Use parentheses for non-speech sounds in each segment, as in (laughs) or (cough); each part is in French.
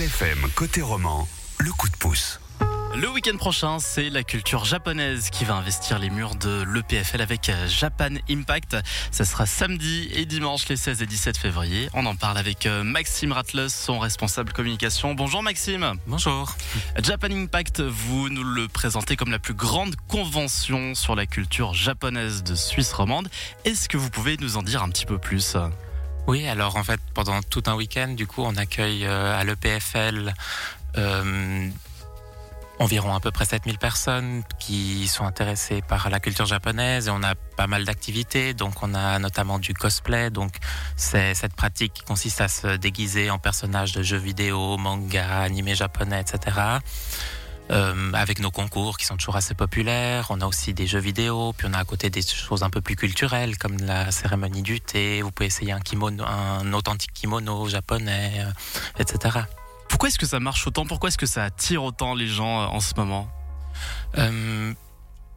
LFM côté roman, le coup de pouce. Le week-end prochain, c'est la culture japonaise qui va investir les murs de l'EPFL avec Japan Impact. Ça sera samedi et dimanche les 16 et 17 février. On en parle avec euh, Maxime Ratles, son responsable communication. Bonjour Maxime. Bonjour. Japan Impact, vous nous le présentez comme la plus grande convention sur la culture japonaise de Suisse romande. Est-ce que vous pouvez nous en dire un petit peu plus? Oui, alors en fait, pendant tout un week-end, du coup, on accueille euh, à l'EPFL euh, environ à peu près 7000 personnes qui sont intéressées par la culture japonaise et on a pas mal d'activités. Donc on a notamment du cosplay. Donc c'est cette pratique qui consiste à se déguiser en personnage de jeux vidéo, manga, animé japonais, etc. Euh, avec nos concours qui sont toujours assez populaires. On a aussi des jeux vidéo, puis on a à côté des choses un peu plus culturelles comme la cérémonie du thé. Vous pouvez essayer un kimono, un authentique kimono japonais, euh, etc. Pourquoi est-ce que ça marche autant? Pourquoi est-ce que ça attire autant les gens euh, en ce moment?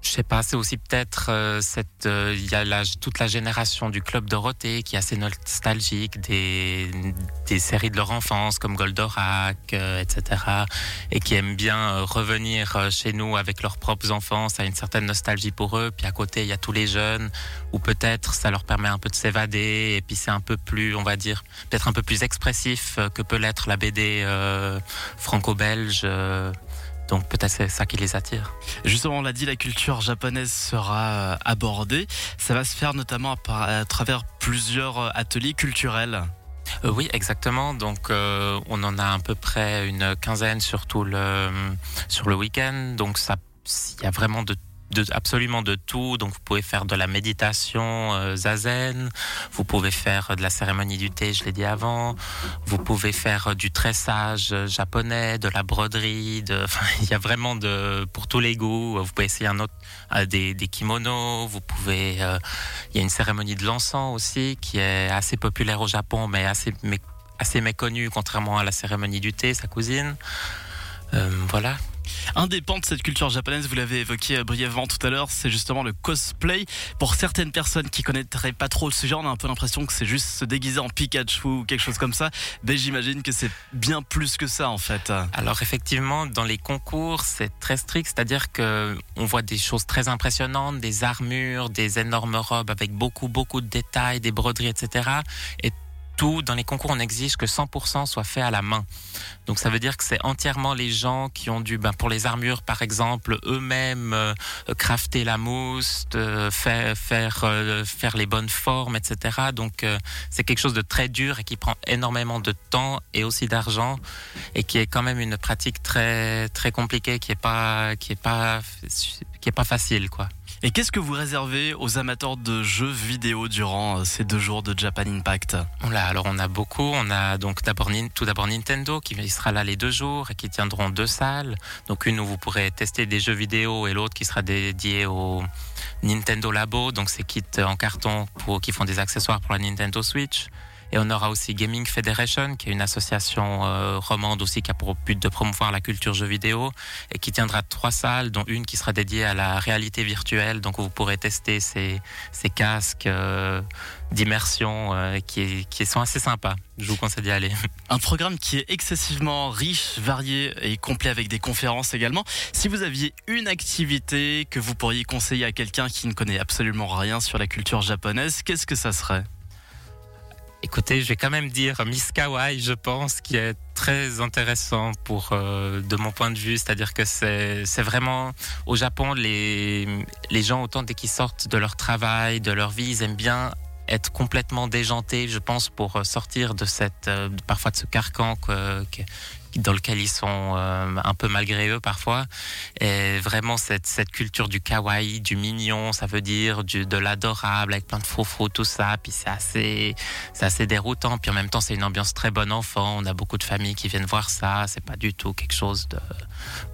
Je sais pas, c'est aussi peut-être euh, cette euh, il y a la, toute la génération du club Dorothée qui est assez nostalgique des, des séries de leur enfance comme Goldorak, etc. et qui aiment bien revenir chez nous avec leurs propres enfants. Ça a une certaine nostalgie pour eux. Puis à côté, il y a tous les jeunes où peut-être ça leur permet un peu de s'évader et puis c'est un peu plus, on va dire, peut-être un peu plus expressif que peut l'être la BD franco-belge. Donc peut-être c'est ça qui les attire. Justement, on l'a dit, la culture japonaise sera euh, abordée. Ça va se faire notamment à, travers plusieurs euh, ateliers culturels. Euh, oui, exactement. Donc, euh, on en a à peu près une quinzaine sur tout le sur le week-end. Donc, ça, il y a vraiment de absolument de tout. Donc vous pouvez faire de la méditation euh, zazen, vous pouvez faire de la cérémonie du thé, je l'ai dit avant, vous pouvez faire du tressage japonais, de la broderie, (laughs) il y a vraiment de pour tous les goûts. Vous pouvez essayer un autre euh, des, des kimonos, vous pouvez, euh, il y a une cérémonie de l'encens aussi qui est assez populaire au Japon, mais assez mais, assez méconnue contrairement à la cérémonie du thé, sa cousine. Euh, voilà, pans de cette culture japonaise, vous l'avez évoqué euh, brièvement tout à l'heure, c'est justement le cosplay. Pour certaines personnes qui connaîtraient pas trop le sujet, on a un peu l'impression que c'est juste se déguiser en Pikachu ou quelque chose comme ça. Mais j'imagine que c'est bien plus que ça en fait. Alors effectivement, dans les concours, c'est très strict, c'est-à-dire que on voit des choses très impressionnantes, des armures, des énormes robes avec beaucoup beaucoup de détails, des broderies, etc. Et dans les concours, on exige que 100% soit fait à la main. Donc ça veut dire que c'est entièrement les gens qui ont dû, ben, pour les armures par exemple, eux-mêmes euh, crafter la mousse, faire faire euh, faire les bonnes formes, etc. Donc euh, c'est quelque chose de très dur et qui prend énormément de temps et aussi d'argent et qui est quand même une pratique très très compliquée, qui est pas qui est pas pas facile quoi. Et qu'est-ce que vous réservez aux amateurs de jeux vidéo durant euh, ces deux jours de Japan Impact? Alors on a beaucoup. On a donc d'abord tout d'abord Nintendo qui sera là les deux jours et qui tiendront deux salles. Donc une où vous pourrez tester des jeux vidéo et l'autre qui sera dédiée au Nintendo Labo. Donc c'est kits en carton pour qui font des accessoires pour la Nintendo Switch. Et on aura aussi Gaming Federation, qui est une association euh, romande aussi qui a pour but de promouvoir la culture jeux vidéo et qui tiendra trois salles, dont une qui sera dédiée à la réalité virtuelle. Donc vous pourrez tester ces, ces casques euh, d'immersion euh, qui, qui sont assez sympas. Je vous conseille d'y aller. (laughs) Un programme qui est excessivement riche, varié et complet avec des conférences également. Si vous aviez une activité que vous pourriez conseiller à quelqu'un qui ne connaît absolument rien sur la culture japonaise, qu'est-ce que ça serait? Écoutez, je vais quand même dire Miss Kawaii, je pense, qui est très intéressant euh, de mon point de vue, c'est-à-dire que c'est c'est vraiment au Japon les les gens autant dès qu'ils sortent de leur travail, de leur vie, ils aiment bien être complètement déjantés, je pense, pour euh, sortir de cette euh, parfois de ce carcan dans lequel ils sont euh, un peu malgré eux parfois. Et vraiment cette, cette culture du kawaii, du mignon, ça veut dire de l'adorable avec plein de faux tout ça. Puis c'est assez, c'est assez déroutant. Puis en même temps, c'est une ambiance très bon enfant. On a beaucoup de familles qui viennent voir ça. C'est pas du tout quelque chose de,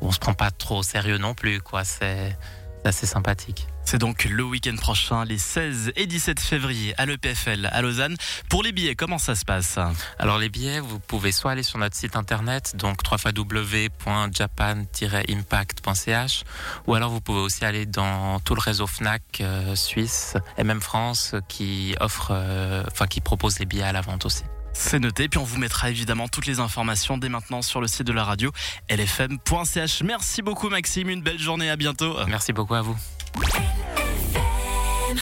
où on se prend pas trop au sérieux non plus, quoi. C'est assez sympathique. C'est donc le week-end prochain, les 16 et 17 février à l'EPFL à Lausanne. Pour les billets, comment ça se passe Alors les billets, vous pouvez soit aller sur notre site internet, donc www.japan-impact.ch, ou alors vous pouvez aussi aller dans tout le réseau Fnac euh, suisse et même France qui offre, euh, enfin qui propose les billets à la vente aussi. C'est noté, puis on vous mettra évidemment toutes les informations dès maintenant sur le site de la radio lfm.ch. Merci beaucoup Maxime, une belle journée, à bientôt. Merci beaucoup à vous.